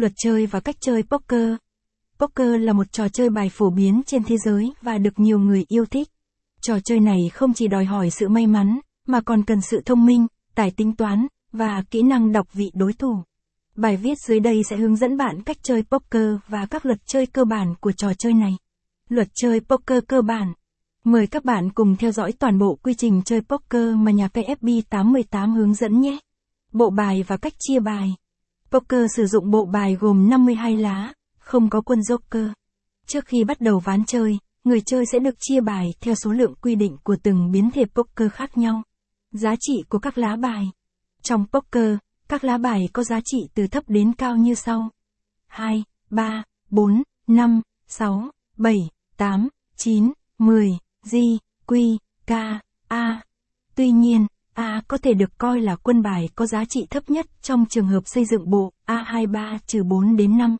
Luật chơi và cách chơi poker. Poker là một trò chơi bài phổ biến trên thế giới và được nhiều người yêu thích. Trò chơi này không chỉ đòi hỏi sự may mắn, mà còn cần sự thông minh, tài tính toán, và kỹ năng đọc vị đối thủ. Bài viết dưới đây sẽ hướng dẫn bạn cách chơi poker và các luật chơi cơ bản của trò chơi này. Luật chơi poker cơ bản. Mời các bạn cùng theo dõi toàn bộ quy trình chơi poker mà nhà KFB 88 hướng dẫn nhé. Bộ bài và cách chia bài. Poker sử dụng bộ bài gồm 52 lá, không có quân joker. Trước khi bắt đầu ván chơi, người chơi sẽ được chia bài theo số lượng quy định của từng biến thể poker khác nhau. Giá trị của các lá bài. Trong poker, các lá bài có giá trị từ thấp đến cao như sau. 2, 3, 4, 5, 6, 7, 8, 9, 10, G, Q, K, A. Tuy nhiên, A có thể được coi là quân bài có giá trị thấp nhất trong trường hợp xây dựng bộ A23-4 đến 5.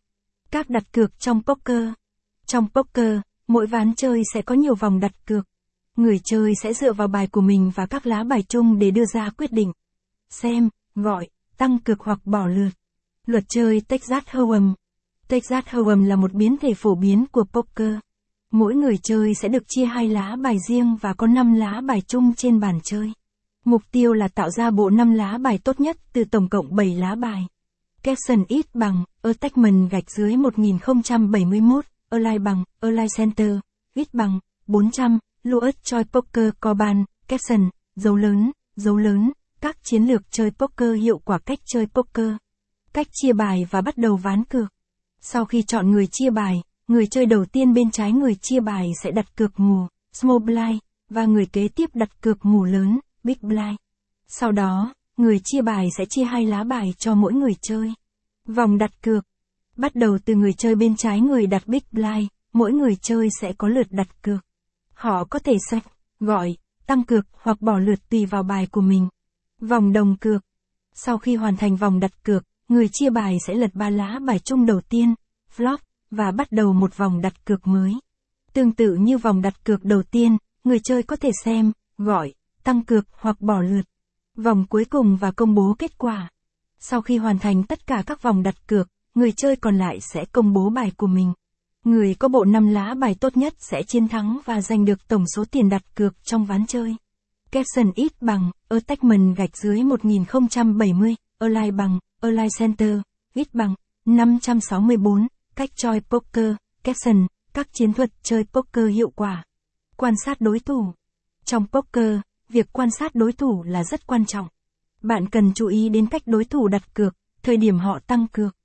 Các đặt cược trong poker. Trong poker, mỗi ván chơi sẽ có nhiều vòng đặt cược. Người chơi sẽ dựa vào bài của mình và các lá bài chung để đưa ra quyết định. Xem, gọi, tăng cược hoặc bỏ lượt. Luật chơi Texas Hold'em. Texas Hold'em là một biến thể phổ biến của poker. Mỗi người chơi sẽ được chia hai lá bài riêng và có 5 lá bài chung trên bàn chơi. Mục tiêu là tạo ra bộ 5 lá bài tốt nhất từ tổng cộng 7 lá bài. Caption ít bằng, Attachment gạch dưới 1071, Align bằng, Align Center, ít bằng, 400, Louis Choi Poker Coban, caption, dấu lớn, dấu lớn, các chiến lược chơi poker hiệu quả cách chơi poker. Cách chia bài và bắt đầu ván cược. Sau khi chọn người chia bài, người chơi đầu tiên bên trái người chia bài sẽ đặt cược ngủ, small blind, và người kế tiếp đặt cược ngủ lớn, big blind. Sau đó, người chia bài sẽ chia hai lá bài cho mỗi người chơi. Vòng đặt cược. Bắt đầu từ người chơi bên trái người đặt big blind, mỗi người chơi sẽ có lượt đặt cược. Họ có thể sách, gọi, tăng cược hoặc bỏ lượt tùy vào bài của mình. Vòng đồng cược. Sau khi hoàn thành vòng đặt cược, người chia bài sẽ lật ba lá bài chung đầu tiên, flop, và bắt đầu một vòng đặt cược mới. Tương tự như vòng đặt cược đầu tiên, người chơi có thể xem, gọi, tăng cược hoặc bỏ lượt. Vòng cuối cùng và công bố kết quả. Sau khi hoàn thành tất cả các vòng đặt cược, người chơi còn lại sẽ công bố bài của mình. Người có bộ 5 lá bài tốt nhất sẽ chiến thắng và giành được tổng số tiền đặt cược trong ván chơi. Capson ít bằng, Attachment gạch dưới 1070, Align bằng, Align Center, ít bằng, 564, cách chơi poker, Capson, các chiến thuật chơi poker hiệu quả. Quan sát đối thủ. Trong poker, việc quan sát đối thủ là rất quan trọng. Bạn cần chú ý đến cách đối thủ đặt cược, thời điểm họ tăng cược.